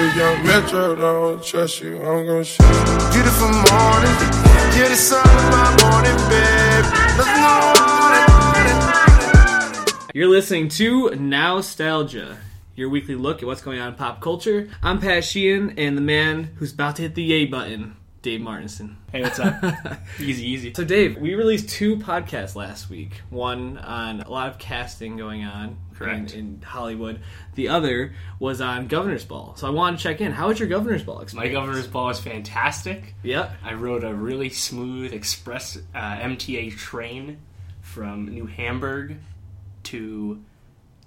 If young Metro don't trust you, I'm gonna shoot you. Beautiful morning, you're the sun of my morning, babe. Nothing on it. You're listening to Nostalgia, your weekly look at what's going on in pop culture. I'm Pat Sheehan, and the man who's about to hit the yay button, Dave Martinson. Hey, what's up? easy, easy. So, Dave, we released two podcasts last week. One on a lot of casting going on Correct. In, in Hollywood. The other was on Governor's Ball. So, I wanted to check in. How was your Governor's Ball experience? My governor's ball was fantastic. Yep. I rode a really smooth express uh, MTA train from New Hamburg to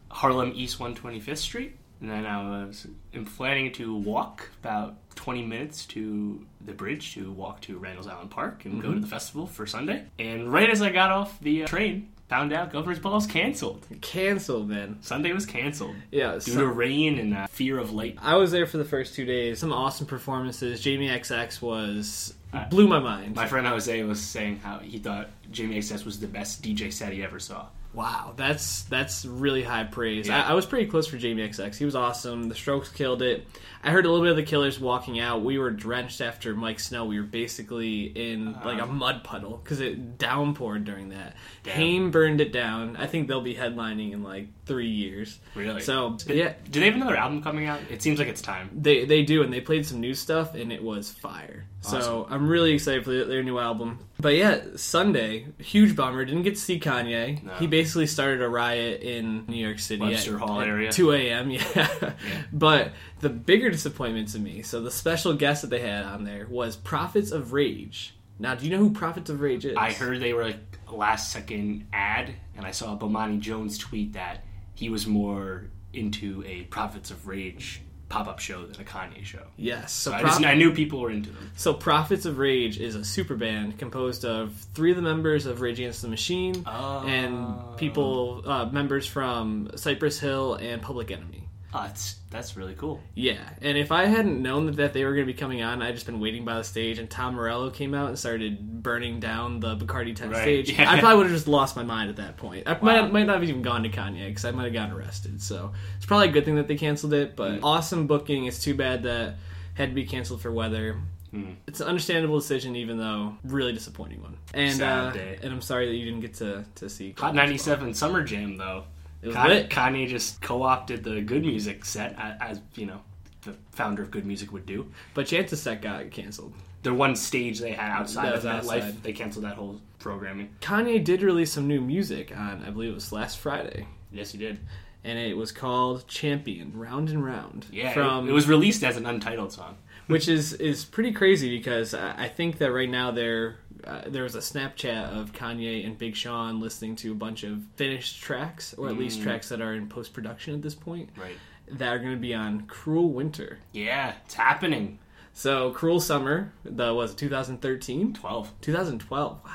Harlem East 125th Street. And then I was planning to walk about 20 minutes to the bridge to walk to Randall's Island Park and go to the festival for Sunday. And right as I got off the uh, train, found out Governor's Ball is canceled. Canceled, man. Sunday was canceled Yeah. due to rain and uh, fear of light. I was there for the first two days. Some awesome performances. Jamie XX was Uh, blew my mind. My friend Jose was saying how he thought Jamie XX was the best DJ set he ever saw. Wow, that's that's really high praise. Yeah. I, I was pretty close for Jamie XX. He was awesome. The Strokes killed it. I heard a little bit of the Killers walking out. We were drenched after Miike Snow. We were basically in uh-huh. like a mud puddle because it downpoured during that. Damn. Haim burned it down. I think they'll be headlining in like three years. Really? So Did- yeah, Do they have another album coming out? It seems like it's time. they they do, and they played some new stuff, and it was fire. So I'm really excited for their, new album. But yeah, Sunday, huge bummer. Didn't get to see Kanye. No. He basically started a riot in New York City Webster at, Hall at area. 2 a.m. Yeah. but the bigger disappointment to me. So the special guest that they had on there was Prophets of Rage. Now, do you know who Prophets of Rage is? I heard they were like a last second ad, and I saw a Bomani Jones tweet that he was more into a Prophets of Rage pop up show than a Kanye show. Yes. So, So I, just, I knew people were into them. so Prophets of Rage is a super band composed of three of the members of Rage Against the Machine Oh. and people, uh, members from Cypress Hill and Public Enemy. Oh, that's that's really cool. Yeah, and if I hadn't known that, that they were going to be coming on, I'd just been waiting by the stage, and Tom Morello came out and started burning down the Bacardi tent Right, stage. yeah. I probably would have just lost my mind at that point. I Wow. might, might not have even gone to Kanye because I might have gotten arrested. So it's probably a good thing that they canceled it. But Mm. awesome booking. It's too bad that had to be canceled for weather. Mm. It's an understandable decision, even though really disappointing one. And Sad uh, day. and I'm sorry that you didn't get to to see Hot 97 Summer Jam, though. It was Kanye, lit. Kanye just co opted the good music set, as, you know, the founder of good music would do. But Chance's set got canceled. The one stage they had outside That of that outside. they canceled that whole programming. Kanye did release some new music on, I believe it was last Friday. Yes, he did. and it was called Champion Round and Round. Yeah, from it, was released as an untitled song. which is is pretty crazy because I, think that right now there uh, there was a Snapchat of Kanye and Big Sean listening to a bunch of finished tracks, or at least tracks that are in post production at this point, Right. that are going to be on Cruel Winter. Yeah, it's happening. So Cruel Summer, that was 2013, 12. 2012. Wow,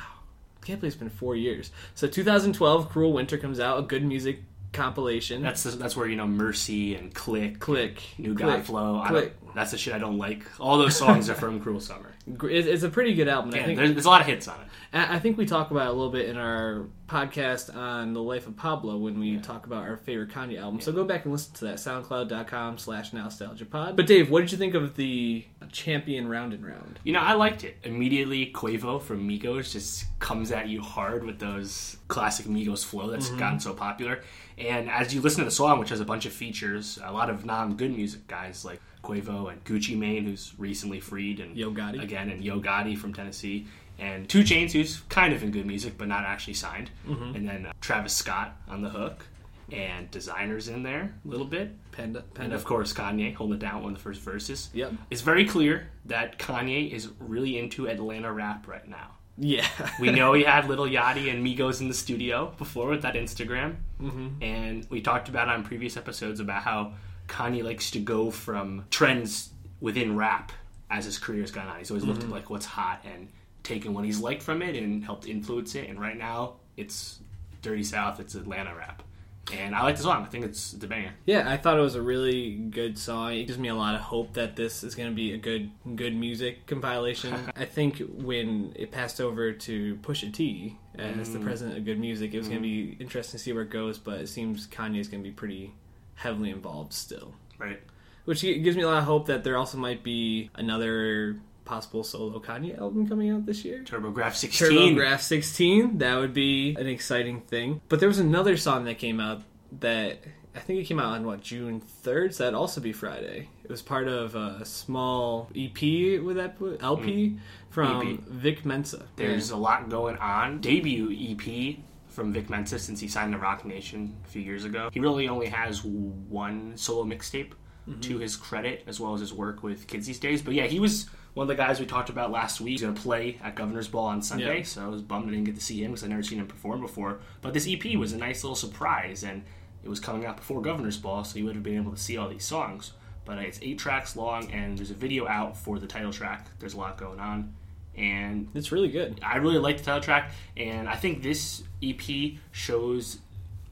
can't believe it's been four years. So 2012, Cruel Winter comes out, a good music compilation. That's the, that's where you know Mercy and Click, click, New click, God Flow. I click. don't, that's the shit I don't like. All those songs are from Cruel Summer. It's it's a pretty good album. I think there's, there's a lot of hits on it. I think we talk about it a little bit in our podcast on the life of Pablo when we talk about our favorite Kanye album. So go back and listen to that. SoundCloud.com slash nostalgiapod. But Dave, what did you think of the champion round and round? You know, I liked it. Immediately, Quavo from Migos just comes at you hard with those classic Migos flow that's Mm-hmm. gotten so popular. And as you listen to the song, which has a bunch of features, a lot of non-good music guys like Quavo and Gucci Mane, who's recently freed, and Yo Gotti. again, and Yo Gotti from Tennessee, and 2 Chainz, who's kind of in good music but not actually signed, Mm-hmm. and then uh, Travis Scott on the hook, and Desiigner's in there a little bit, Panda, and of course Kanye holding it down one of the first verses. Yep. It's very clear that Kanye is really into Atlanta rap right now. Yeah. We know he had Lil Yachty and Migos in the studio before with that Instagram, Mm-hmm. and we talked about on previous episodes about how Kanye likes to go from trends within rap as his career has gone on. He's always looked Mm-hmm. at like what's hot and taken what he's liked from it and helped influence it. And right now, it's Dirty South, it's Atlanta rap, and I like the song. I think it's, it's a banger. Yeah, I thought it was a really good song. It gives me a lot of hope that this is going to be a good good music compilation. I think when it passed over to Pusha T as the mm. president of Good Music, it was going to mm. be interesting to see where it goes. But it seems Kanye is going to be pretty heavily involved still. Right. which gives me a lot of hope that there also might be another possible solo Kanye album coming out this year. TurboGrafx 16. TurboGrafx 16. That would be an exciting thing. But there was another song that came out that I think it came out on what June 3rd. So that'd also be Friday. It was part of a small EP with that LP from EP. Vic Mensa. Mm. There's a lot going on. Debut EP from Vic Mensa since he signed to Roc Nation a few years ago. He really only has one solo mixtape to his credit, as well as his work with Kids These Days. But yeah, he was one of the guys we talked about last week. He's going to play at Governor's Ball on Sunday, Yeah. so I was bummed I didn't get to see him because I'd never seen him perform before. But this EP was a nice little surprise, and it was coming out before Governor's Ball, so you would have been able to see all these songs. But it's eight tracks long, and there's a video out for the title track. There's a lot going on. And It's really good. I really like the title track, and I think this EP shows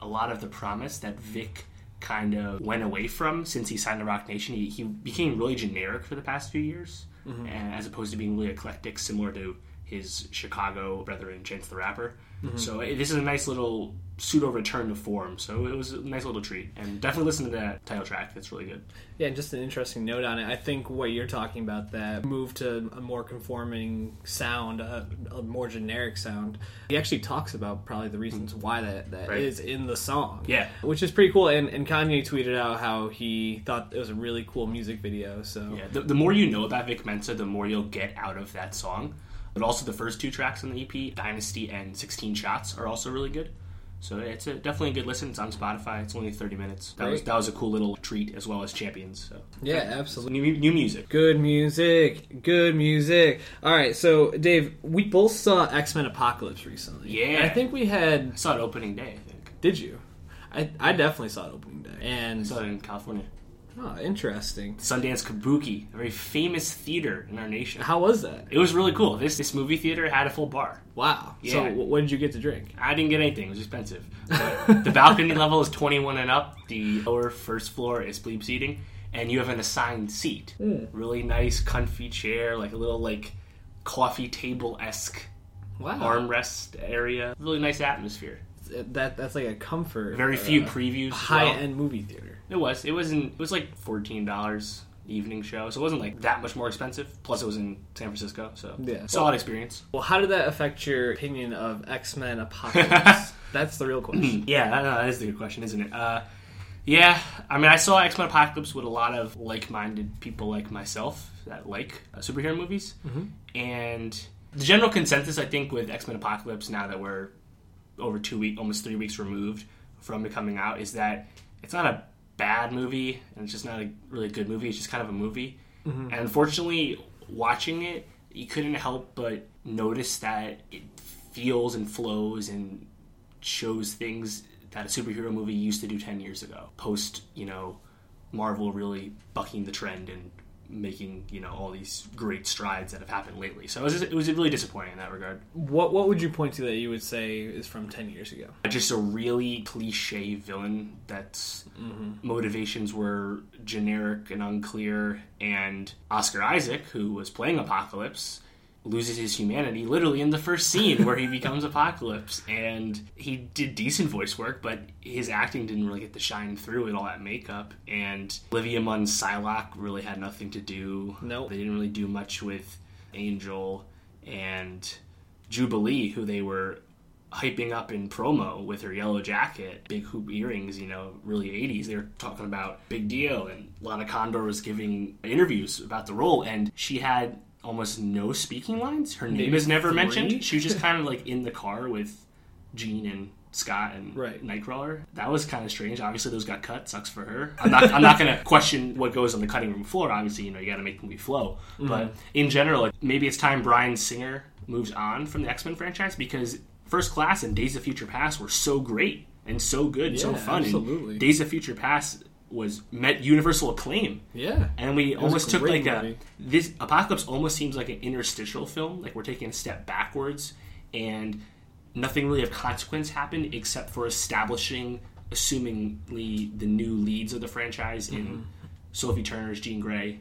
a lot of the promise that Vic kind of went away from since he signed to Roc Nation. He, he became really generic for the past few years, and as opposed to being really eclectic, similar to his Chicago brethren, Chance the Rapper. So eh, this is a nice little pseudo return to form. So it was a nice little treat, and definitely listen to that title track. It's really good. Yeah, and just an interesting note on it. I think what you're talking about that move to a more conforming sound, a, a more generic sound. He actually talks about probably the reasons mm. why that that is Right. in the song. Yeah. which is pretty cool. And, and Kanye tweeted out how he thought it was a really cool music video. So Yeah, the, the more you know about Vic Mensa, the more you'll get out of that song. But also the first two tracks on the EP, Dynasty and 16 Shots, are also really good. So it's a, definitely a good listen. It's on Spotify. It's only 30 minutes. That was that was a cool little treat as well as Champions. So yeah, absolutely. new, new music. Good music, good music. All right, so Dave, we both saw X Men Apocalypse recently. Yeah. I think we had. I saw it opening day. I think Did you? I I definitely saw it opening day. And I saw it in California. Oh, interesting. Sundance Kabuki, a very famous theater in our nation. How was that? It was really cool. This this movie theater had a full bar. Wow. So Yeah. wh- what did you get to drink? I didn't get anything. It was expensive. But the balcony level is 21 and up. The lower first floor is bleep seating, and you have an assigned seat. Hmm. Really nice, comfy chair, like a little like coffee table esque Wow. armrest area. Really nice atmosphere. That that's like a comfort. Very few previews. high well. end movie theater. It was. It wasn't. It was like fourteen dollars evening show, so it wasn't like that much more expensive. Plus, it was in San Francisco, so Yeah. solid experience. Well, how did that affect your opinion of X Men Apocalypse? that's the real question. Yeah, that, that is the good question, isn't it? Uh, yeah, I mean, I saw X Men Apocalypse with a lot of like minded people like myself that like uh, superhero movies. And the general consensus, I think, with X Men Apocalypse, now that we're over two weeks, almost three weeks removed from it coming out, is that it's not a bad movie and it's just not a really good movie. It's just kind of a movie. Mm-hmm. And unfortunately, watching it, you couldn't help but notice that it feels and flows and shows things that a superhero movie used to do 10 years ago post you know marvel really bucking the trend and making you know all these great strides that have happened lately. So it was, it was really disappointing in that regard. What what would you point to that you would say is from ten years ago? just a really cliche villain that's mm-hmm. motivations were generic and unclear and oscar isaac who was playing apocalypse loses his humanity literally in the first scene where he becomes apocalypse and he did decent voice work but his acting didn't really get to shine through with all that makeup and olivia munn psylocke really had nothing to do Nope. they didn't really do much with angel and jubilee who they were hyping up in promo with her yellow jacket, big hoop earrings, you know, really 80s. They were talking about big deal, and Lana Condor was giving interviews about the role, and she had almost no speaking lines. Her name is never three? mentioned. She was just kind of like in the car with Jean and Scott and Right. Nightcrawler. That was kind of strange. Obviously, those got cut. Sucks for her. I'm not. I'm not going to question what goes on the cutting room floor. Obviously, you know you got to make the movie flow. Mm-hmm. But in general, like, maybe it's time Bryan Singer moves on from the X Men franchise because First Class and Days of Future Past were so great and so good, and so Yeah, fun. absolutely. And Days of Future Past was met universal acclaim. Yeah. And we almost took like a this apocalypse almost seems like an interstitial film, like we're taking a step backwards, and nothing really of consequence happened except for establishing, assumingly, the new leads of the franchise in Mm-hmm. Sophie Turner's Jean Grey,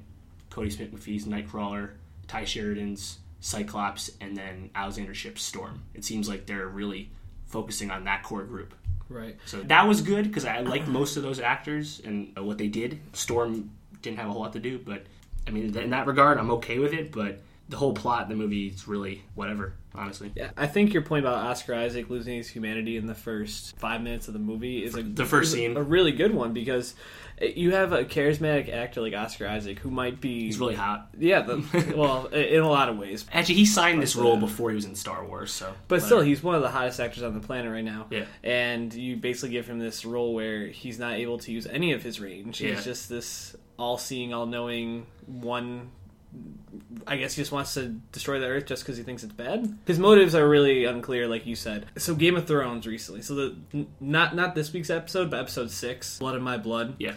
Kodi Smit-McPhee's Nightcrawler, Tye Sheridan's Cyclops, and then Alexandra Shipp's Storm. It seems like they're really focusing on that core group. Right. So that was good because I liked most of those actors and uh, what they did. Storm didn't have a whole lot to do. But I mean, in that regard, I'm okay with it. But the whole plot of the movie is really whatever, honestly. Yeah, I think your point about Oscar Isaac losing his humanity in the first five minutes of the movie is a The first scene. a really good one because you have a charismatic actor like Oscar Isaac who might be He's really hot. yeah the, well in a lot of ways Actually, he signed this role uh, before he was in Star Wars, so. but still he's one of the hottest actors on the planet right now Yeah. and you basically give him this role where he's not able to use any of his range Yeah. he's just this all-seeing all-knowing one I guess he just wants to destroy the Earth just because he thinks it's bad. His motives are really unclear, like you said. So Game of Thrones recently. So the not not this week's episode, but episode six, Blood of My Blood. yeah.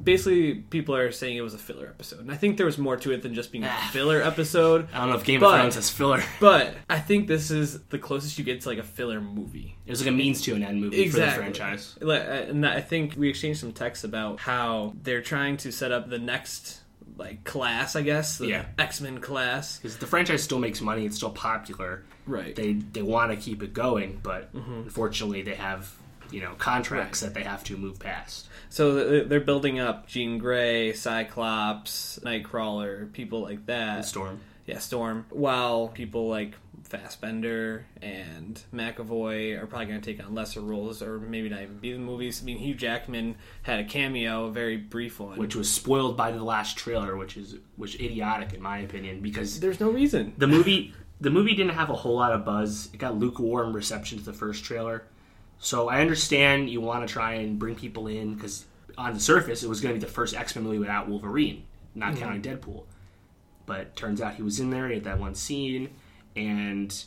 Basically, people are saying it was a filler episode, and I think there was more to it than just being a Ah. filler episode. I don't know if Game But- of Thrones has filler. But I think this is the closest you get to like a filler movie. It was like a means to an end movie Exactly. for the franchise. And I think we exchanged some texts about how they're trying to set up the next like class, I guess, the Yeah. X Men class. Because the franchise still makes money, it's still popular. Right. They they want to keep it going, but mm-hmm. unfortunately, they have you know contracts that they have to move past. So they're building up Jean Grey, Cyclops, Nightcrawler, people like that. Storm. Yeah, Storm. While people like Fassbender and McAvoy are probably going to take on lesser roles, or maybe not even be in the movies. I mean, Hugh Jackman had a cameo, a very brief one. which was spoiled by the last trailer, which is which idiotic in my opinion because there's no reason. the movie the movie didn't have a whole lot of buzz. It got lukewarm reception to the first trailer, so I understand you want to try and bring people in because on the surface it was going to be the first X Men movie without Wolverine, not mm-hmm. counting Deadpool. But turns out he was in there. He had that one scene, and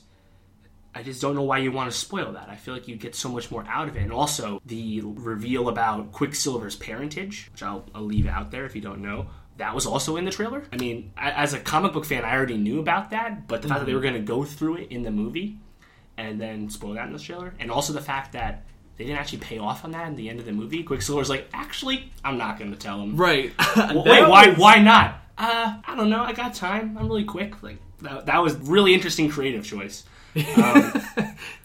I just don't know why you want to spoil that. I feel like you get so much more out of it. And also, the reveal about Quicksilver's parentage, which I'll, I'll leave out there if you don't know, that was also in the trailer. I mean, I, as a comic book fan, I already knew about that, but the fact that they were going to go through it in the movie and then spoil that in the trailer, and also the fact that they didn't actually pay off on that in the end of the movie. Quicksilver's like, actually, I'm not going to tell him. Right. Well, wait, why? Why not? Uh, I don't know. I got time. I'm really quick. Like that, that was really interesting creative choice.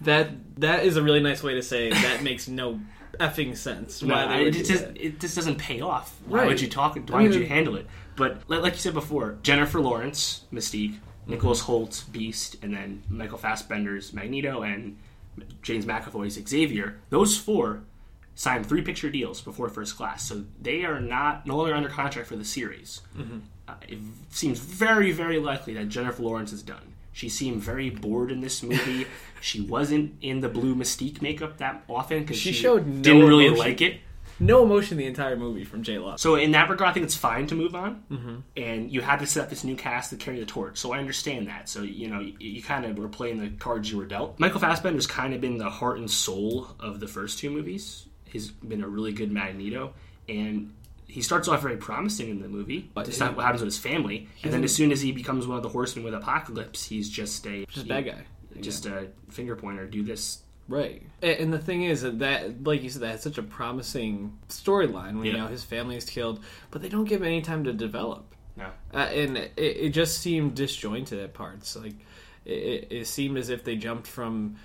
That that is a really nice way to say that makes no effing sense. No, why it just it just doesn't pay off. Why Right. would you talk? Why I mean, would you handle it? But like you said before, Jennifer Lawrence, Mystique. Nicholas Hoult, Beast, and then Michael Fassbender's Magneto and James McAvoy's Xavier. Those four signed three picture deals before First Class, so they are not no longer under contract for the series. Mm-hmm. Uh, it seems very very likely that Jennifer Lawrence is done. She seemed very bored in this movie. she wasn't in the blue Mystique makeup that often because She she, showed no didn't really emotion. like it. no emotion the entire movie from J Law. So in that regard, I think it's fine to move on. Mm-hmm. And you had to set up this new cast to carry the torch. So I understand that. So you know, you, you kind of were playing the cards you were dealt. Michael Fassbender's kind of been the heart and soul of the first two movies. He's been a really good Magneto, and he starts off very promising in the movie. But That's not what happens with his family. And then as soon as he becomes one of the horsemen with Apocalypse, he's just a Just a bad guy. just a finger pointer. Do this. Right. And the thing is that, that like you said, that has such a promising storyline when you know his family is killed, but they don't give him any time to develop. No. Uh, and it, it just seemed disjointed at parts. Like it, it seemed as if they jumped from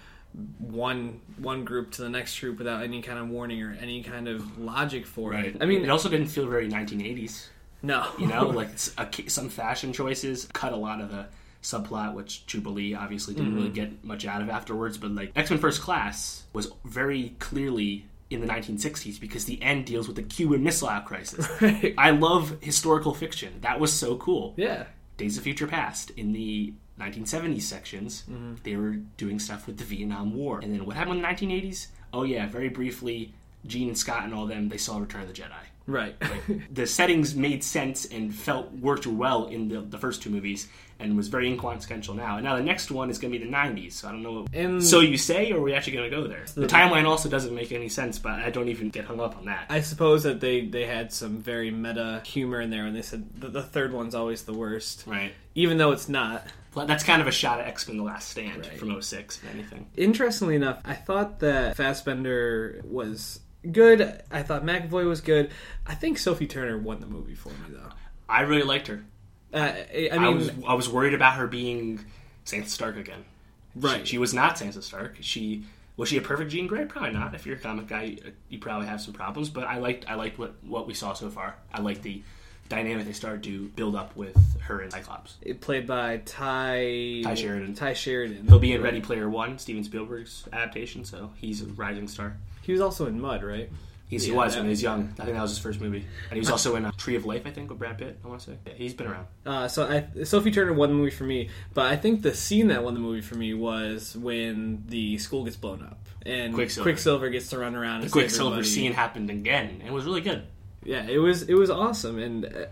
one one group to the next group without any kind of warning or any kind of logic for it. I mean, it also didn't feel very 1980s. no, You know, like a, some fashion choices cut a lot of the subplot, which Jubilee obviously didn't really mm-hmm. get much out of afterwards. But like X Men First Class was very clearly in the 1960s because the end deals with the Cuban Missile Crisis. Right. I love historical fiction. That was so cool. yeah, Days of Future Past in the 1970s sections, mm-hmm. they were doing stuff with the Vietnam War. And then what happened in the 1980s? Oh yeah, very briefly, Jean and Scott and all them they saw Return of the Jedi right. the settings made sense and felt worked well in the, the first two movies and was very inconsequential now. And now the next one is going to be the 90s. So I don't know. And- so you say, or are we actually going to go there? The timeline also doesn't make any sense, but I don't even get hung up on that. I suppose that they they had some very meta humor in there, and they said the, the third one's always the worst, right. even though it's not. That's kind of a shot at X Men: The Last Stand Right. from 06, if anything. Interestingly enough, I thought that Fassbender was good. I thought McAvoy was good. I think Sophie Turner won the movie for me, though. I really liked her. Uh, I, I I, mean, was I was worried about her being Sansa Stark again. right? She, she was not Sansa Stark. She was she a perfect Jean Grey? Probably not. If you're a comic guy, you, you probably have some problems. But I liked I liked what what we saw so far. I liked the dynamic they started to build up with her and Cyclops. It played by Ty Tye Sheridan. Tye Sheridan. He'll be in Ready Player One, Steven Spielberg's adaptation, so he's a rising star. He was also in Mud, right? He's, he was when he was young. I think that was his first movie, and he was also in uh, Tree of Life, I think, with Brad Pitt. I want to say, yeah, he's been around. Uh, so I, Sophie Turner won the movie for me, but I think the scene that won the movie for me was when the school gets blown up and Quicksilver. gets to run around. The Quicksilver everybody. scene happened again, and it was really good. Yeah, it was it was awesome, and uh,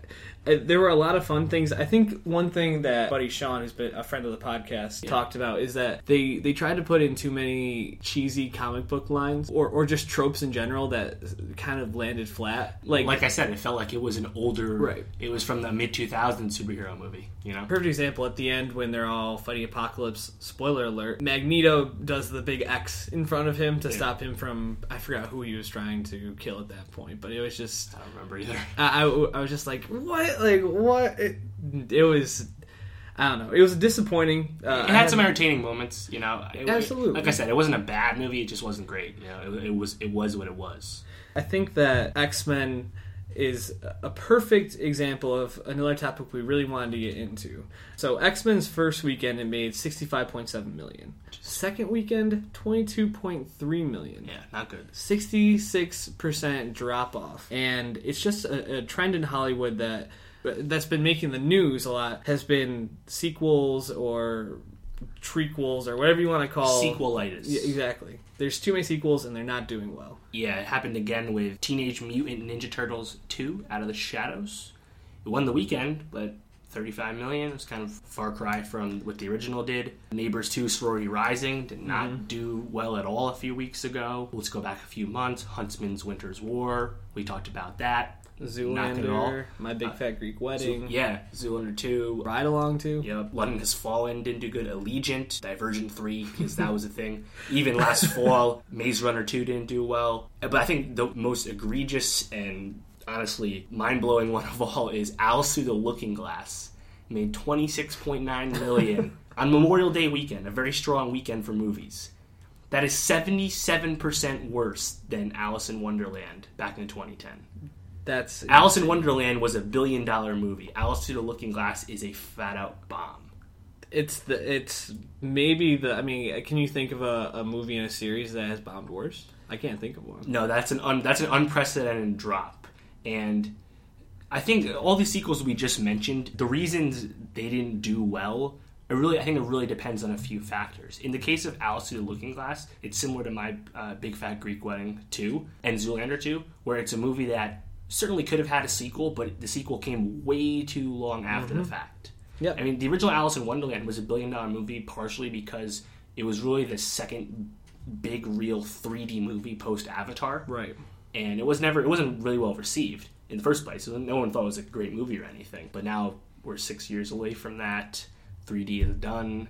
Uh, there were a lot of fun things. I think one thing that Buddy Sean, who's been a friend of the podcast, talked about is that they they tried to put in too many cheesy comic book lines or or just tropes in general that kind of landed flat. Like, Like I said, it felt like it was an older. Right. It was from the mid 2000s superhero movie. You know. perfect example at the end when they're all fighting Apocalypse. Spoiler alert: Magneto does the big X in front of him to stop him from. I forgot who he was trying to kill at that point, but it was just. I don't remember either. I, I, I was just like, what? Like, what? It, it was. I don't know. It was disappointing. Uh, It I had some entertaining moments, you know. It- Absolutely. like I said, it wasn't a bad movie. It just wasn't great. You know, it, it was it was what it was. I think that X Men is a perfect example of another topic we really wanted to get into. So X Men's first weekend it made sixty five point seven million. Second weekend twenty two point three million. Yeah, not good. 66% drop off and it's just a, a trend in hollywood that that's been making the news a lot has been sequels or trequels or whatever you want to call Sequelitis. Yeah, exactly there's too many sequels and they're not doing well Yeah, it happened again with Teenage Mutant Ninja Turtles 2 Out of the Shadows. It won the weekend, but 35 million was kind of far cry from what the original did. Neighbors 2 Sorority Rising did not Mm-hmm. do well at all a few weeks ago. Let's go back a few months. Huntsman's Winter's War. We talked about that. Zoolander my big fat greek wedding Yeah, Zoolander 2. ride along 2. Yep, London Has Fallen didn't do good. Allegiant, Divergent 3, because that was a thing. Even last fall, Maze Runner 2 didn't do well. But I think the most egregious and honestly mind blowing one of all is Alice Through the Looking Glass. Made 26.9 million on Memorial Day weekend, a very strong weekend for movies. That is 77% worse than Alice in Wonderland back in 2010. that's Alice in Wonderland was a billion dollar movie. Alice Through the Looking Glass is a fat out bomb. it's the it's maybe the i mean uh, can you think of a, a movie in a series that has bombed worse i can't think of one No, that's an un, that's an unprecedented drop, and I think all the sequels we just mentioned, the reasons they didn't do well, it really I think it really depends on a few factors. In the case of Alice Through the Looking Glass, it's similar to my uh, Big Fat Greek Wedding two and Zoolander two, where it's a movie that certainly could have had a sequel, but the sequel came way too long after the fact. Yep. I mean, the original Alice in Wonderland was a billion dollar movie partially because it was really the second big real 3D movie post Avatar right and it was never it wasn't really well received in the first place. No one thought it was a great movie or anything. But now we're six years away from that. 3D is done.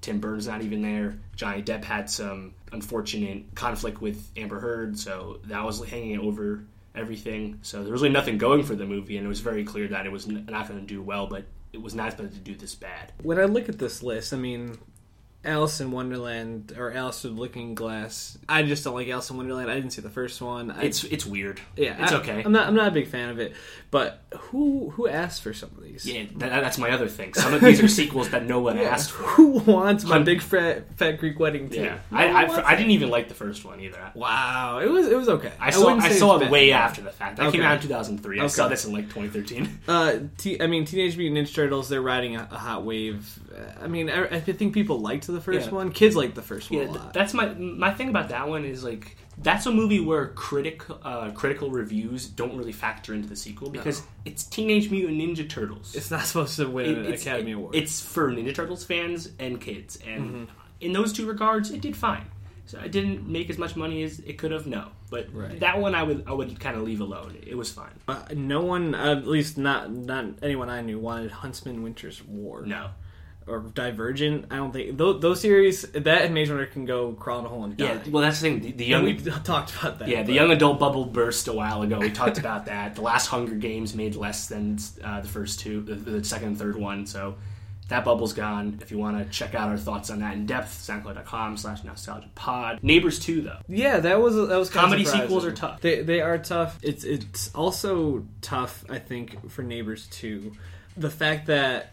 Tim Burton's not even there. Johnny Depp had some unfortunate conflict with Amber Heard, so that was hanging over everything. So there was really nothing going for the movie, and it was very clear that it was not going to do well. But it was not expected to do this bad. when I look at this list, I mean, Alice in Wonderland or Alice with Looking Glass. I just don't like Alice in Wonderland. I didn't see the first one. I, It's it's weird. yeah, it's I- okay. I'm not. I'm not a big fan of it. But who who asked for some of these? yeah, that, that's my other thing. Some of these are sequels that no one asked for. Who wants my big fat fat Greek wedding too? Yeah, No I, I, I didn't even like the first one either. Wow, it was it was okay. I saw I, saw it bad. way after the fact. That came out in 2003. I saw this in like 2013. Uh, T- I mean, Teenage Mutant Ninja Turtles. They're riding a, a hot wave. I mean, I, I think people liked the first Yeah. one. Kids like the first one Yeah, a lot. that's my my thing about that one is like that's a movie where critic uh, critical reviews don't really factor into the sequel because it's Teenage Mutant Ninja Turtles. it's not supposed to win It- an Academy it- Award. It's for Ninja Turtles fans and kids, and Mm-hmm. in those two regards, it did fine. So it didn't make as much money as it could have. No, but Right. that one I would I would kind of leave alone. It was fine. Uh, no one, at least not not anyone I knew, wanted Huntsman Winter's War. No. Or Divergent. I don't think those, those series that and Maze Runner can go crawl in a hole and die. Yeah, well that's the thing. The, the young we talked about that. Yeah, the but- young adult bubble burst a while ago. We talked about that. The last Hunger Games made less than uh, the first two, the, the second and third one. So that bubble's gone. If you want to check out our thoughts on that in depth, soundcloud.com slash nostalgia pod. Neighbors 2, though. Yeah, that was that was Comedy surprising. sequels are tough. They they are tough. It's it's also tough, I think, for Neighbors too. The fact that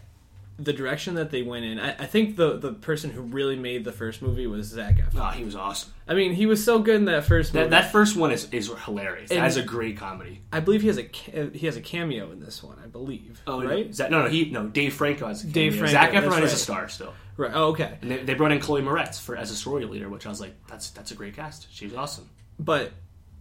the direction that they went in, I, I think the the person who really made the first movie was Zac Efron. Oh, he was awesome. I mean, he was so good in that first movie. That, that first one is, is hilarious. And- that is a great comedy. I believe he has a he has a cameo in this one. I believe. Oh right? Is that, no, no, he, no, Dave Franco has a Dave. Franco, Zac Efron that's is a star still. Right. Oh, okay. And they, they brought in Chloe Moretz for as a story leader, which I was like, that's that's a great cast. She was awesome. but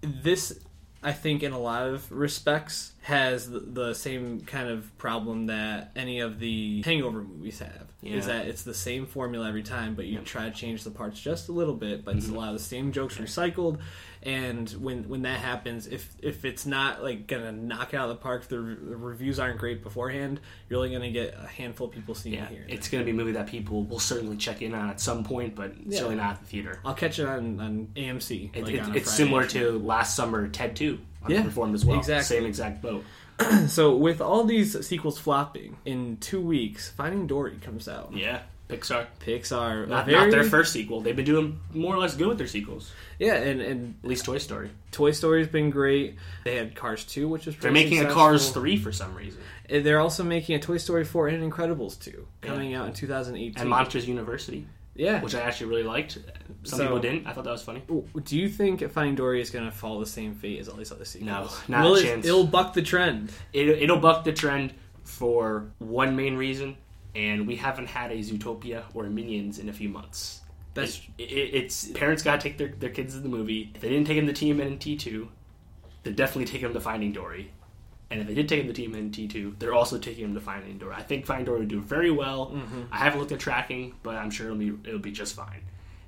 this i think in a lot of respects has the, the same kind of problem that any of the hangover movies have is that it's the same formula every time but you try to change the parts just a little bit but it's a mm-hmm. lot of the same jokes recycled and when when that happens if if it's not like gonna knock it out of the park the, re- the reviews aren't great beforehand you're only gonna get a handful of people seeing Yeah, it here it's going to be a movie that people will certainly check in on at some point, but Yeah. certainly not at the theater. i'll catch it on, on amc It, like it- on it's Friday. similar to last summer Ted Two Yeah, underperformed as well. exactly. Same exact boat. So with all these sequels flopping in two weeks, Finding Dory comes out. Yeah, Pixar. Pixar, Not, very, not their first sequel. They've been doing more or less good with their sequels. yeah, and and At least Toy Story. Toy Story's been great. They had Cars two, which is pretty. They're making a. Cars three for some reason, And They're also making a Toy Story four and Incredibles two coming out in 2018. and Monsters University, yeah. which I actually really liked. Some So- people didn't. I thought that was funny. Do you think Finding Dory is going to follow the same fate as all these other sequels? No, not Will a it, chance. It'll buck the trend. It, it'll buck the trend for one main reason, and we haven't had a Zootopia or Minions in a few months. That's It, it, it's parents got to take their, their kids to the movie. If they didn't take them to T two, they're definitely taking them to Finding Dory. And if they did take them to T two, they're also taking them to Finding Dory. I think Finding Dory would do very well. Mm-hmm. I haven't looked at tracking, but I'm sure it'll be it'll be just fine.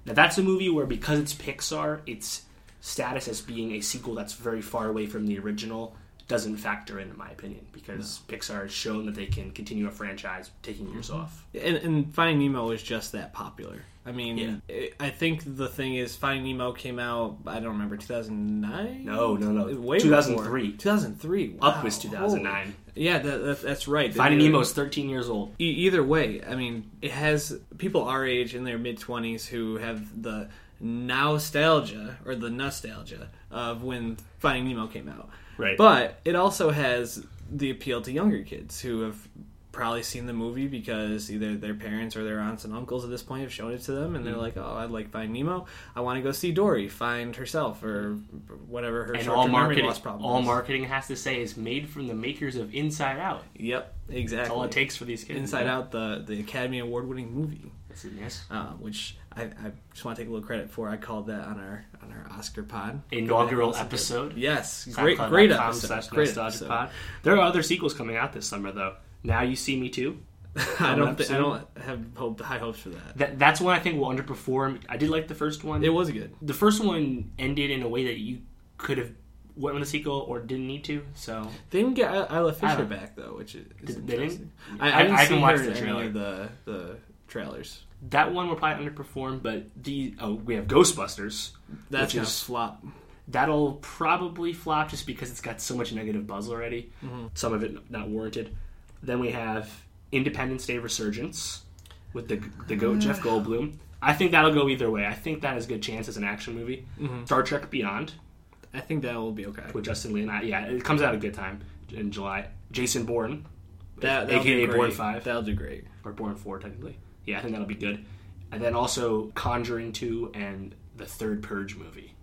Now that's a movie where because it's Pixar, its status as being a sequel that's very far away from the original doesn't factor in, in my opinion, because Pixar has shown that they can continue a franchise taking years mm-hmm. off. and, and Finding Nemo is just that popular. I mean, Yeah. it, I think the thing is, Finding Nemo came out. I don't remember 2009. No, no, no. Way 2003. before. 2003. Up Wow. was 2009. Holy- Yeah, that, that, that's right. Finding Nemo Nemo's 13 years old. E- either way, I mean, it has people our age in their mid twenties who have the nostalgia or the nostalgia of when Finding Nemo came out. Right. But it also has the appeal to younger kids who have probably seen the movie because either their parents or their aunts and uncles at this point have shown it to them, and they're Mm-hmm. like, "Oh, I'd like Find Nemo. I want to go see Dory find herself or whatever her and short all term marketing, loss problem." all is." marketing has to say is made from the makers of Inside Out. Yep, exactly. That's all it takes for these kids. Inside Out, the the Academy Award winning movie. That's it, yes. uh, which I, I just want to take a little credit for. I called that on our on our Oscar pod Inaugural Listen to it. episode. Yes, great great episode. Great episode. pod. There are other sequels coming out this summer though. Now you see me too. I don't thi- I don't have hope, high hopes for that. That that's one I think will underperform. I did like the first one. It was good. the first one ended in a way that you could have went with a sequel or didn't need to. So They didn't get Isla Fisher back though, which is, Did- they didn't? I, I- I didn't I her the trailer. of the the trailers. that one will probably underperform. But the oh we have Ghostbusters. That's gonna is- flop. That'll probably flop just because it's got so much negative buzz already. Mm-hmm. Some of it not warranted. Then we have Independence Day Resurgence with the the goat Jeff Goldblum. I think that'll go either way. I think that has a good chance as an action movie. Mm-hmm. Star Trek Beyond I think that will be okay. with Justin Lin. I- Yeah, it comes out a good time in July. Jason Bourne, That AKA do Bourne. Five That'll do great. or Bourne Four technically. Yeah, I think that'll be good. And then also Conjuring Two and the third Purge movie.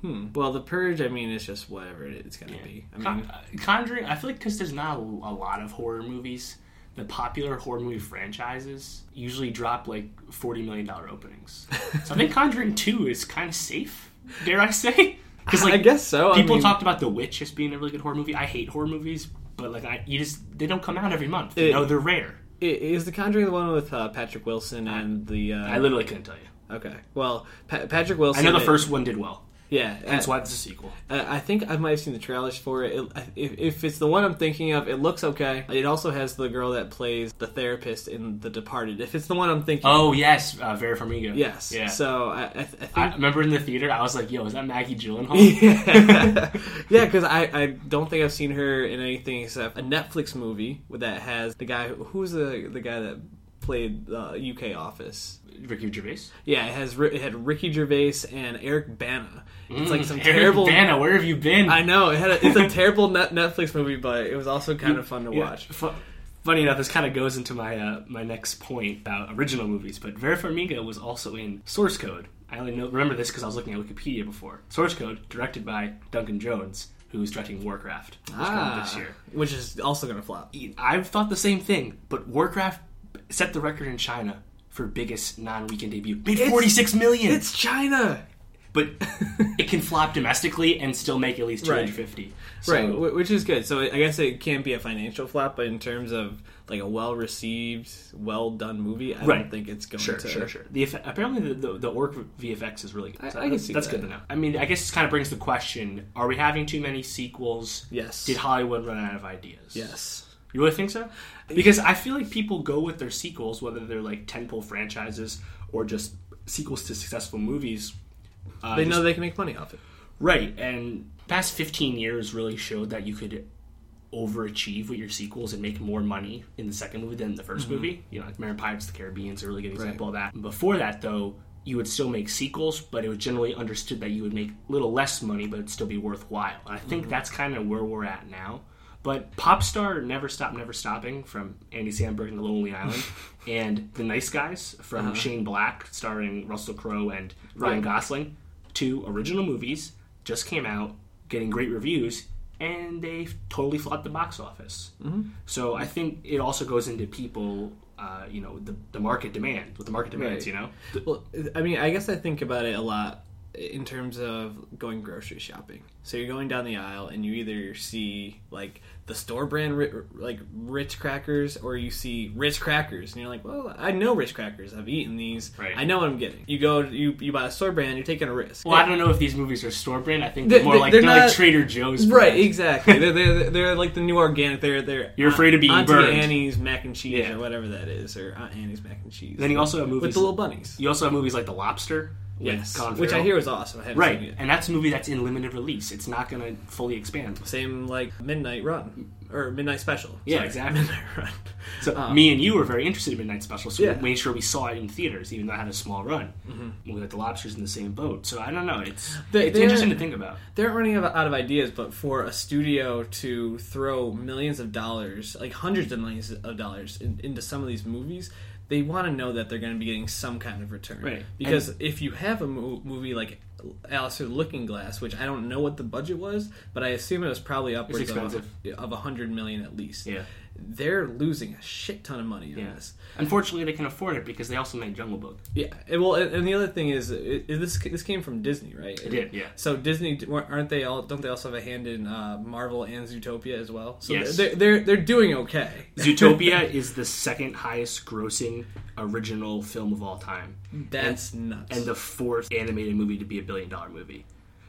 Hmm. Well, the Purge. I mean, it's just whatever it's gonna be. I mean, uh, Conjuring, I feel like because there's not a, a lot of horror movies, the popular horror movie franchises usually drop like forty million dollar openings. so I think Conjuring Two is kind of safe. Dare I say? Because like I guess so. I people mean- talked about The Witch as being a really good horror movie. I hate horror movies, but like I, you just they don't come out every month. You know they're rare. I- Is the Conjuring the one with uh, Patrick Wilson and the? Uh, I literally couldn't tell you. okay. Well, pa- Patrick Wilson. I know the it- first one did well. Yeah, That's uh, why it's a sequel. Uh, I think I might have seen the trailers for it. it if, if it's the one I'm thinking of, it looks okay. It also has the girl that plays the therapist in The Departed. If it's the one I'm thinking, Oh yes, uh, Vera Farmiga. yes. Yeah. So I, I, th- I think. I remember in the theater, I was like, "Yo, is that Maggie Gyllenhaal?" yeah, because I, I don't think I've seen her in anything except a Netflix movie that has the guy who- who's the the guy that played the UK Office. Ricky Gervais. Yeah, it has it had Ricky Gervais and Eric Bana. It's like some Mm, Eric terrible. Bana, where have you been? I know it had a, it's a terrible net Netflix movie, but it was also kind of fun to Yeah, watch. fu- funny enough, this kind of goes into my uh, my next point about original movies. But Vera Farmiga was also in Source Code. I only know, remember this because I was looking at Wikipedia before. Source Code, directed by Duncan Jones, who's directing Warcraft, which Ah, this year. which is also going to flop. I've thought the same thing, but Warcraft set the record in China for biggest non-weekend debut. Made 46 million. It's China, but it can flop domestically and still make at least Right. 250. So, right? Which is good. So I guess it can't be a financial flop, but in terms of like a well received, well done movie, I Right. don't think it's going Sure, to. sure, sure. The apparently the, the the orc VFX is really good. I- So I can that's, see that's that. good to know. I mean, I guess this kind of brings the question: Are we having too many sequels? Yes. Did Hollywood run out of ideas? Yes. You really think so? Because I feel like people go with their sequels, whether they're like tentpole franchises or just sequels to successful movies. Uh, They just- know they can make money off it. Right, and past 15 years really showed that you could overachieve with your sequels and make more money in the second movie than the 1st mm-hmm. movie. You know, like American Pirates of the Caribbean is a really good example of that. Before that, though, you would still make sequels, but it was generally understood that you would make a little less money, but it'd still be worthwhile. And I think mm-hmm. that's kind of where we're at now. But Popstar Never Stop Never Stopping from Andy Samberg and The Lonely Island and The Nice Guys from uh-huh. Shane Black starring Russell Crowe and Ryan. Gosling, two original movies, just came out, getting great reviews, and they totally flopped the box office. Mm-hmm. So I think it also goes into people, uh, you know, the, the market demand, what the market demands, Right. you know? Well, I mean, I guess I think about it a lot in terms of going grocery shopping. So you're going down the aisle and you either see like the store brand ri- like Ritz crackers or you see Ritz crackers and you're like, "Well, I know Ritz crackers. I've eaten these. Right. I know what I'm getting." You go you you buy a store brand, you're taking a risk. Well, I don't know if these movies are store brand. I think They- they're more like they're they're, like Trader Joe's. Right, exactly. they're, they're, they're like the new organic. They're they're You're afraid of being Auntie burned. Annie's mac and cheese Yeah. or whatever that is, or Aunt Annie's mac and cheese. Then you also have movies with the little bunnies. you also have movies like The Lobster. With Yes, Colin which I hear is awesome. I haven't Right, seen it. and that's a movie that's in limited release. It's not going to fully expand. Same like Midnight Run or Midnight Special. Yeah, exactly. Midnight Run. So Um, me and you were very interested in Midnight Special, so Yeah. we made sure we saw it in theaters, even though it had a small run. Mm-hmm. We got the Lobsters in the same boat, so I don't know. It's They- it's interesting to think about. They aren't running out of- out of ideas, but for a studio to throw millions of dollars, like hundreds of millions of dollars, in, into some of these movies, they want to know that they're going to be getting some kind of return. Right. Because if you have a mo- movie like Alice Through the Looking Glass, which I don't know what the budget was, but I assume it was probably upwards of of a hundred million at least. Yeah. They're losing a shit ton of money on Yeah. this. Unfortunately, they can afford it because they also made Jungle Book. Yeah, and- well, and and the other thing is, it, it- this this came from Disney, right? It did, yeah. So Disney aren't they all? Don't they also have a hand in uh, Marvel and Zootopia as well? So Yes. they're, they're they're doing okay. Zootopia is the second highest grossing original film of all time. That's nuts. and the fourth animated movie to be a billion dollar movie.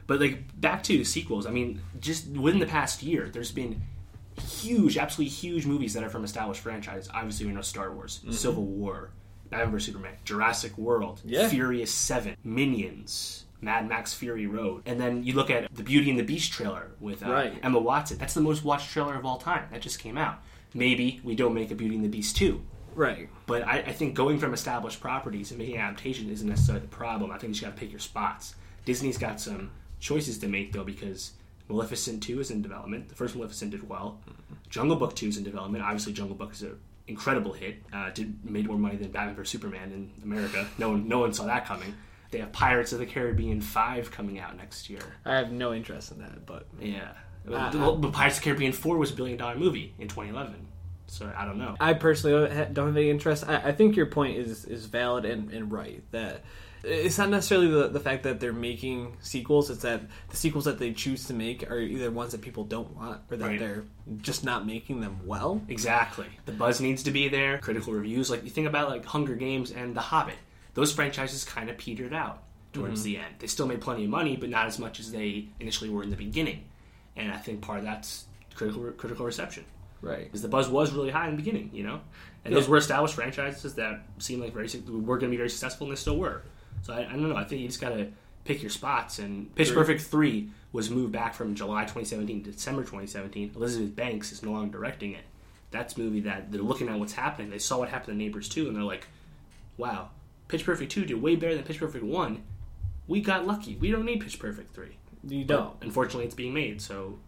But like back to sequels, I mean, just within the past year, there's been huge, absolutely huge movies that are from established franchises. Obviously, we know Star Wars, Civil War, Batman vs Superman, Jurassic World, Yeah. Furious Seven, Minions. Mad Max Fury Road, and then you look at the Beauty and the Beast trailer with uh, Right. Emma Watson. That's the most watched trailer of all time. That just came out. Maybe we don't make a Beauty and the Beast two, right. but I, I think going from established properties and making an adaptation isn't necessarily the problem. I think you just got to pick your spots. Disney's got some choices to make though because Maleficent 2 is in development. The first Maleficent did well. Jungle Book 2 is in development. Obviously, Jungle Book is an incredible hit. Uh, did made more money than Batman vs Superman in America. No one no one saw that coming. They have Pirates of the Caribbean 5 coming out next year. I have no interest in that, but Yeah. Uh, Well, but Pirates of the Caribbean 4 was a billion dollar movie in 2011. So I don't know. I personally don't don't have any interest. I, I think your point is is valid and, and right that. It's not necessarily the, the fact that they're making sequels. It's that the sequels that they choose to make are either ones that people don't want or that Right. they're just not making them well. Exactly. The buzz needs to be there. Critical reviews, like you think about like Hunger Games and The Hobbit. Those franchises kind of petered out towards mm-hmm. the end. They still made plenty of money, but not as much as they initially were in the beginning. And I think part of that's critical critical reception Right. because the buzz was really high in the beginning, you know. And those were established franchises that seemed like very were going to be very successful, and they still were. So I, I don't know. I think you just got to pick your spots. And Pitch. Perfect three was moved back from July 2017 to December 2017. Elizabeth Banks is no longer directing it. that's a movie that they're looking at what's happening. They saw what happened to Neighbors 2, and they're like, wow, Pitch Perfect 2 did way better than Pitch Perfect 1. We got lucky. We don't need Pitch Perfect 3. You don't. unfortunately, it's being made, so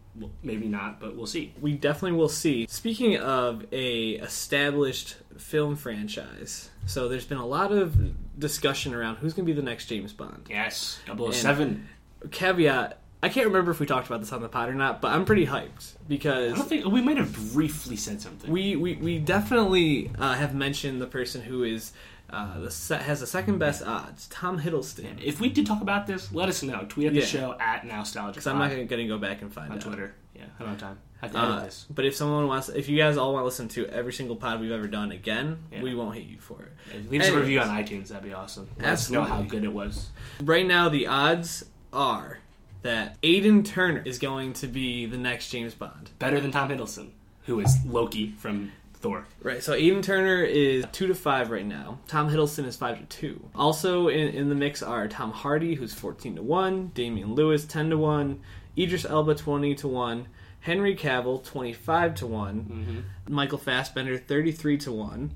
maybe not, but we'll see. We definitely will see. Speaking of a established film franchise, so there's been a lot of discussion around who's going to be the next James Bond. Yes, 007. Caveat: I can't remember if we talked about this on the pod or not, but I'm pretty hyped I because don't think we might have briefly said something. we we, we definitely uh, have mentioned the person who is uh, the se- has the second best odds, Tom Hiddleston. if we did talk about this, let us know. Tweet at the Yeah. show at Nostalgia. Because I'm not going to go back and find on out. Twitter. Yeah, I don't have time. I have to edit Uh, this. but if someone wants, if you guys all want to listen to every single pod we've ever done again, Yeah. we won't hate you for it. Leave us a review on iTunes. That'd be awesome. Let us know how Absolutely. good it was. Right now, the odds are that Aidan Turner is going to be the next James Bond. Better than Tom Hiddleston, who is Loki from Thor. Right, so Aidan Turner is two to five right now. Tom Hiddleston is five to two. Also in, in the mix are Tom Hardy, who's fourteen to one, Damian Lewis ten to one, Idris Elba twenty to one, Henry Cavill twenty five to one, Michael Fassbender thirty three to one,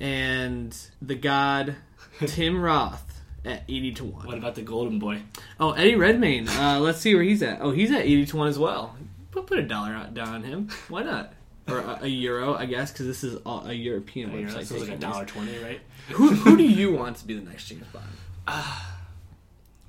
and the God Tim Roth at eighty to one. What about the Golden Boy? Oh, Eddie Redmayne. Uh, let's see where he's at. Oh, he's at eighty to one as well. Put put a dollar out- down on him. Why not? Or a, a euro, I guess, because this is a, a European know, website. that like a dollar twenty, right? Who who do you want to be the next James Bond? I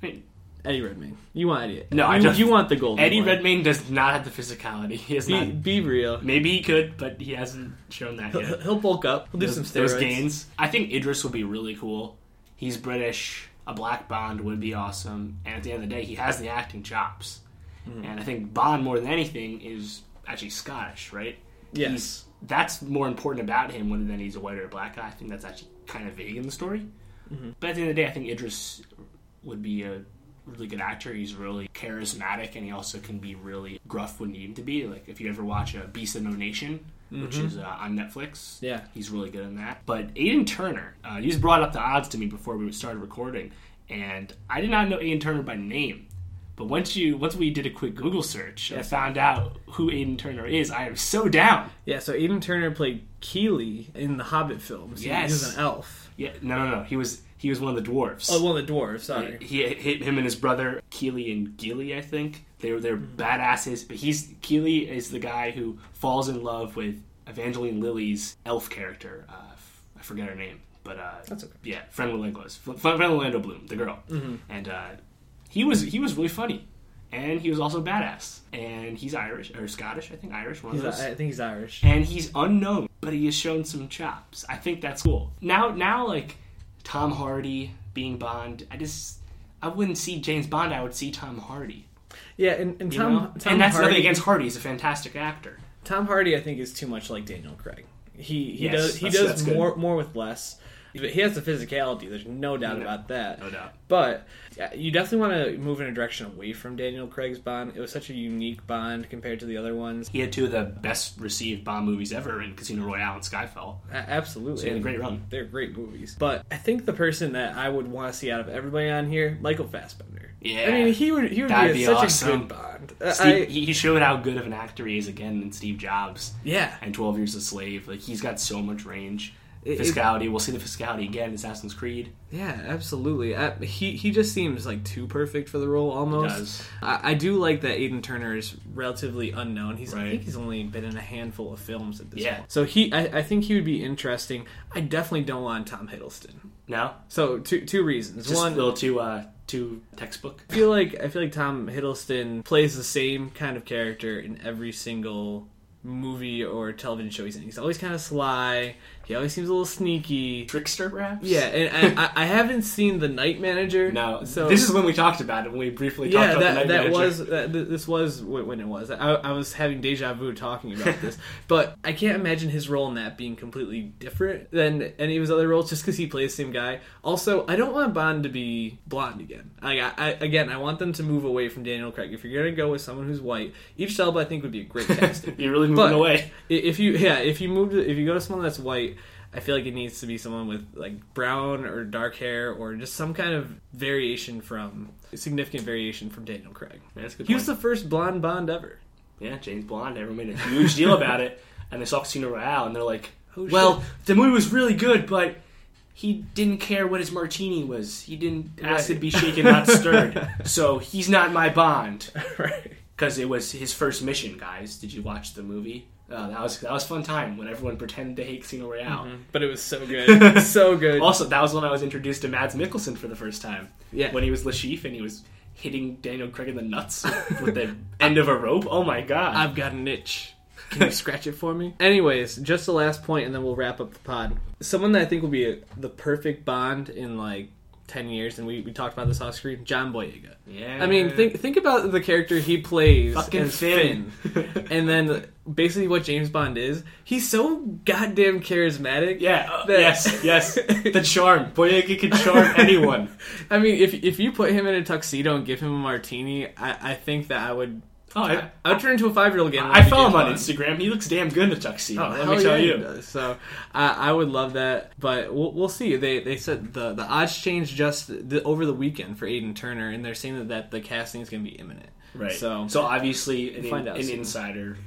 mean, Eddie Redmayne. You want Eddie? No, I you, don't- you want the golden. Eddie. Redmayne does not have the physicality. He has Be, not. be real. Maybe he could, but he hasn't shown that He'll, yet. he'll bulk up. He'll do those, some those gains. I think Idris would be really cool. He's British. A black Bond would be awesome. And at the end of the day, he has the acting chops. Hmm. And I think Bond, more than anything, is actually Scottish, right? Yes. He's, that's more important about him than he's a white or a black guy. I think that's actually kind of vague in the story. Mm-hmm. But at the end of the day, I think Idris would be a really good actor. He's really charismatic, and he also can be really gruff when needed to be. Like if you ever watch a Beast of No Nation, which Mm-hmm. is uh, on Netflix, Yeah. he's really good in that. But Aidan Turner, uh, you just brought up the odds to me before we started recording, and I did not know Aidan Turner by name. But once you once we did a quick Google search, I found out who Aidan Turner is. I am so down. Yeah. So Aidan Turner played Kili in the Hobbit films. He- Yes. He was an elf. Yeah, no, no, no. He was he was one of the dwarves. Oh, one of the dwarves. Sorry. He hit him and his brother Kili and Gilly, I think. They were they're Mm-hmm. badasses, but he's Kili is the guy who falls in love with Evangeline Lilly's elf character. Uh, f- I forget her name, but uh, That's okay. yeah, friend Orlando's friend Orlando Bloom, the girl, Mm-hmm. and uh, he was he was really funny, and he was also badass, and he's Irish or Scottish, I think Irish, one He's, of those I think he's Irish. and he's unknown, but he has shown some chops. I think that's cool. Now, now, like Tom Hardy being Bond, I just I wouldn't see James Bond. I would see Tom Hardy. Yeah, and, and Tom? Tom and that's Hardy, nothing against Hardy. He's a fantastic actor. Tom Hardy, I think, is too much like Daniel Craig. He he Yes, does he does that's good. more more with less. But he has the physicality. There's no doubt No- about that. No doubt. But you definitely want to move in a direction away from Daniel Craig's Bond. It was such a unique Bond compared to the other ones. He had two of the best received Bond movies ever in Casino Royale and Skyfall. A- absolutely, So he had a great run. They're great movies. But I think the person that I would want to see out of everybody on here, Michael Fassbender. Yeah. I mean, he would he would be, be such awesome. a good Bond. Steve, I- he, he showed how good of an actor he is again in Steve Jobs yeah, and Twelve Years a Slave. Like he's got so much range. It- it- we'll see the fiscality again in Assassin's Creed. Yeah, absolutely. I, he he just seems like too perfect for the role almost. does. I, I do like that Aidan Turner is relatively unknown. He's I think he's only been in a handful of films at this Yeah. point. So he I, I think he would be interesting. I definitely don't want Tom Hiddleston. No, So two two reasons. just One, a little too uh, too textbook. I feel like I feel like Tom Hiddleston plays the same kind of character in every single movie or television show he's in. He's always kind of sly. He always seems a little sneaky. Trickster, perhaps. Yeah, and I, I, I haven't seen the Night Manager. No, so this is when we talked about it. When we briefly talked yeah, about the Night that Manager. was that, th- this was when it was. I, I was having deja vu talking about this, but I can't imagine his role in that being completely different than any of his other roles, just because he plays the same guy. Also, I don't want Bond to be blonde again. Like, I, I again, I want them to move away from Daniel Craig. If you're gonna go with someone who's white, Idris Elba, I think would be a great casting. You're really moving But- away. If you yeah, if you move to, if you go to someone that's white. I feel like it needs to be someone with like brown or dark hair or just some kind of variation from significant variation from Daniel Craig. Yeah, that's good He was the first blonde Bond ever. Yeah, James Bond. Everyone made a huge deal about it, and they saw Casino Royale, and they're like, Oh, "Well, the movie was really good, but." He didn't care what his martini was. He didn't ask it to be shaken, not stirred. So he's not my Bond right. because it was his first mission. Guys, did you watch the movie? Uh, that was that was fun time when everyone pretended to hate Casino Royale. But it was so good, so good. Also, that was when I was introduced to Mads Mikkelsen for the first time. Yeah. When he was Le Chiffre and he was hitting Daniel Craig in the nuts with the end of a rope. Oh my god. I've got an itch. Can you scratch it for me? Anyways, just the last point, and then we'll wrap up the pod. Someone that I think will be a, the perfect Bond in like ten years, and we, we talked about this off screen. John Boyega. yeah. I mean, think think about the character he plays Fucking Finn. Finn, and then basically what James Bond is. He's so goddamn charismatic. Yeah. uh, that- yes. Yes. The charm. Boyega can charm anyone. I mean, if if you put him in a tuxedo and give him a martini, I, I think that I would. Oh, I, I, would turn into a five year old again. I follow him on. Instagram. He looks damn good in a tuxedo. Oh, let me tell yeah, you. So I I would love that, but we'll, we'll see. They they said the the odds changed just the, over the weekend for Aidan Turner, and they're saying that, that the casting is going to be imminent. Right. So- so obviously, an, We'll find out an insider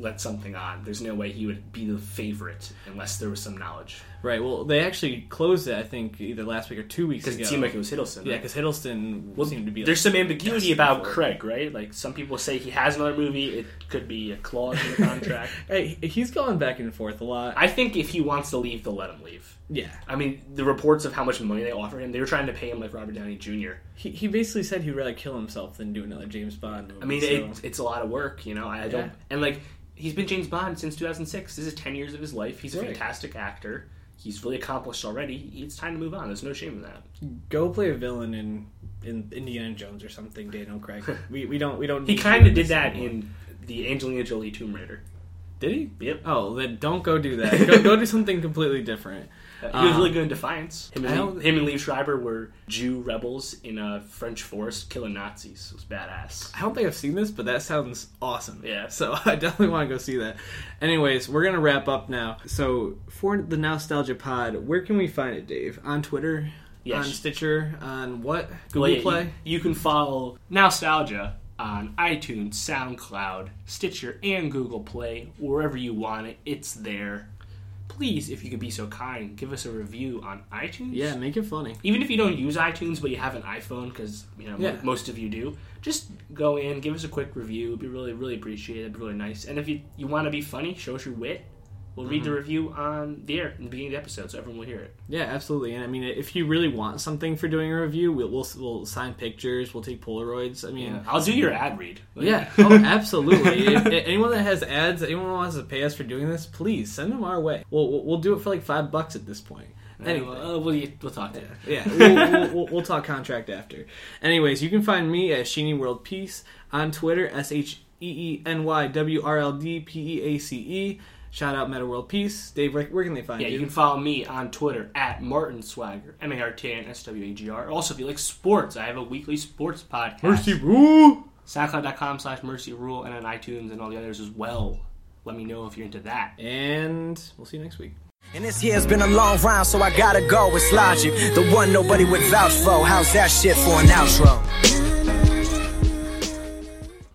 let something on. There's no way he would be the favorite unless there was some knowledge. Right. Well, they actually closed it. I think either last week or two weeks Because ago. it seemed like it was Hiddleston. yeah, right? because Hiddleston Well, seemed to be. There's some ambiguity about. Craig, right? Like some people say he has another movie. It could be a clause in the contract. Hey, he's going back and forth a lot. I think if he wants to leave, they'll let him leave. yeah. I mean, the reports of how much money they offer him, they were trying to pay him like Robert Downey Jr. He, he basically said he'd rather kill himself than do another James Bond movie. I mean, so- it, it's a lot of work, you know. I don't, and like he's been James Bond since 2006. This is 10 years of his life. He's a Right. fantastic actor. He's really accomplished already. It's time to move on. There's no shame in that. go play a villain in in Indiana Jones or something. Daniel Craig. we we don't we don't. He kind of did that anymore. in the Angelina Jolie Tomb Raider. Did he? Yep. Oh, then don't go do that. go, go do something completely different. Uh, he was Uh, really good in Defiance. Him and, Lee, him and Lee Schreiber were Jew rebels in a French forest killing Nazis. It was badass. I don't think I've seen this, but that sounds awesome. Yeah. So I definitely want to go see that. Anyways, we're gonna wrap up now. So for the Nostalgia Pod, where can we find it, Dave? On Twitter, Yes. on Stitcher, on what? Google Well, yeah, Play. You, you can follow Nostalgia on iTunes, SoundCloud, Stitcher, and Google Play. Wherever you want it, it's there. Please, if you could be so kind, give us a review on iTunes. Yeah, make it funny. Even if you don't use iTunes, but you have an iPhone, because you know Yeah. most of you do, just go in, give us a quick review. It'd be really, really appreciated. It'd be really nice. And if you you want to be funny, show us your wit. We'll read Mm-hmm. the review on the air in the beginning of the episode, so everyone will hear it. Yeah, absolutely. And I mean, if you really want something for doing a review, we'll we'll, we'll sign pictures. We'll take Polaroids. I mean, I'll do your ad read. Yeah. Oh, absolutely. if, if anyone that has ads, anyone who wants to pay us for doing this, please send them our way. We'll we'll, do it for like five bucks at this point. Anyway. Anyway, uh, we'll, we'll talk to you. Yeah, we'll, we'll, we'll, we'll talk contract after. Anyways, you can find me at Sheeny World Peace on Twitter, S H E E N Y W R L D P E A C E. Shout out Meta World Peace. Dave, where, where can they find you? Yeah, you? you can follow me on Twitter at Martin Swagger, M A R T I N S W A G R. Also, if you like sports, I have a weekly sports podcast. Mercy Rule! SoundCloud.com slash Mercy Rule, and on iTunes and all the others as well. Let me know if you're into that. And we'll see you next week. And this year's been a long round, so I gotta go. It's logic. The one nobody would vouch for. How's that shit for an outro?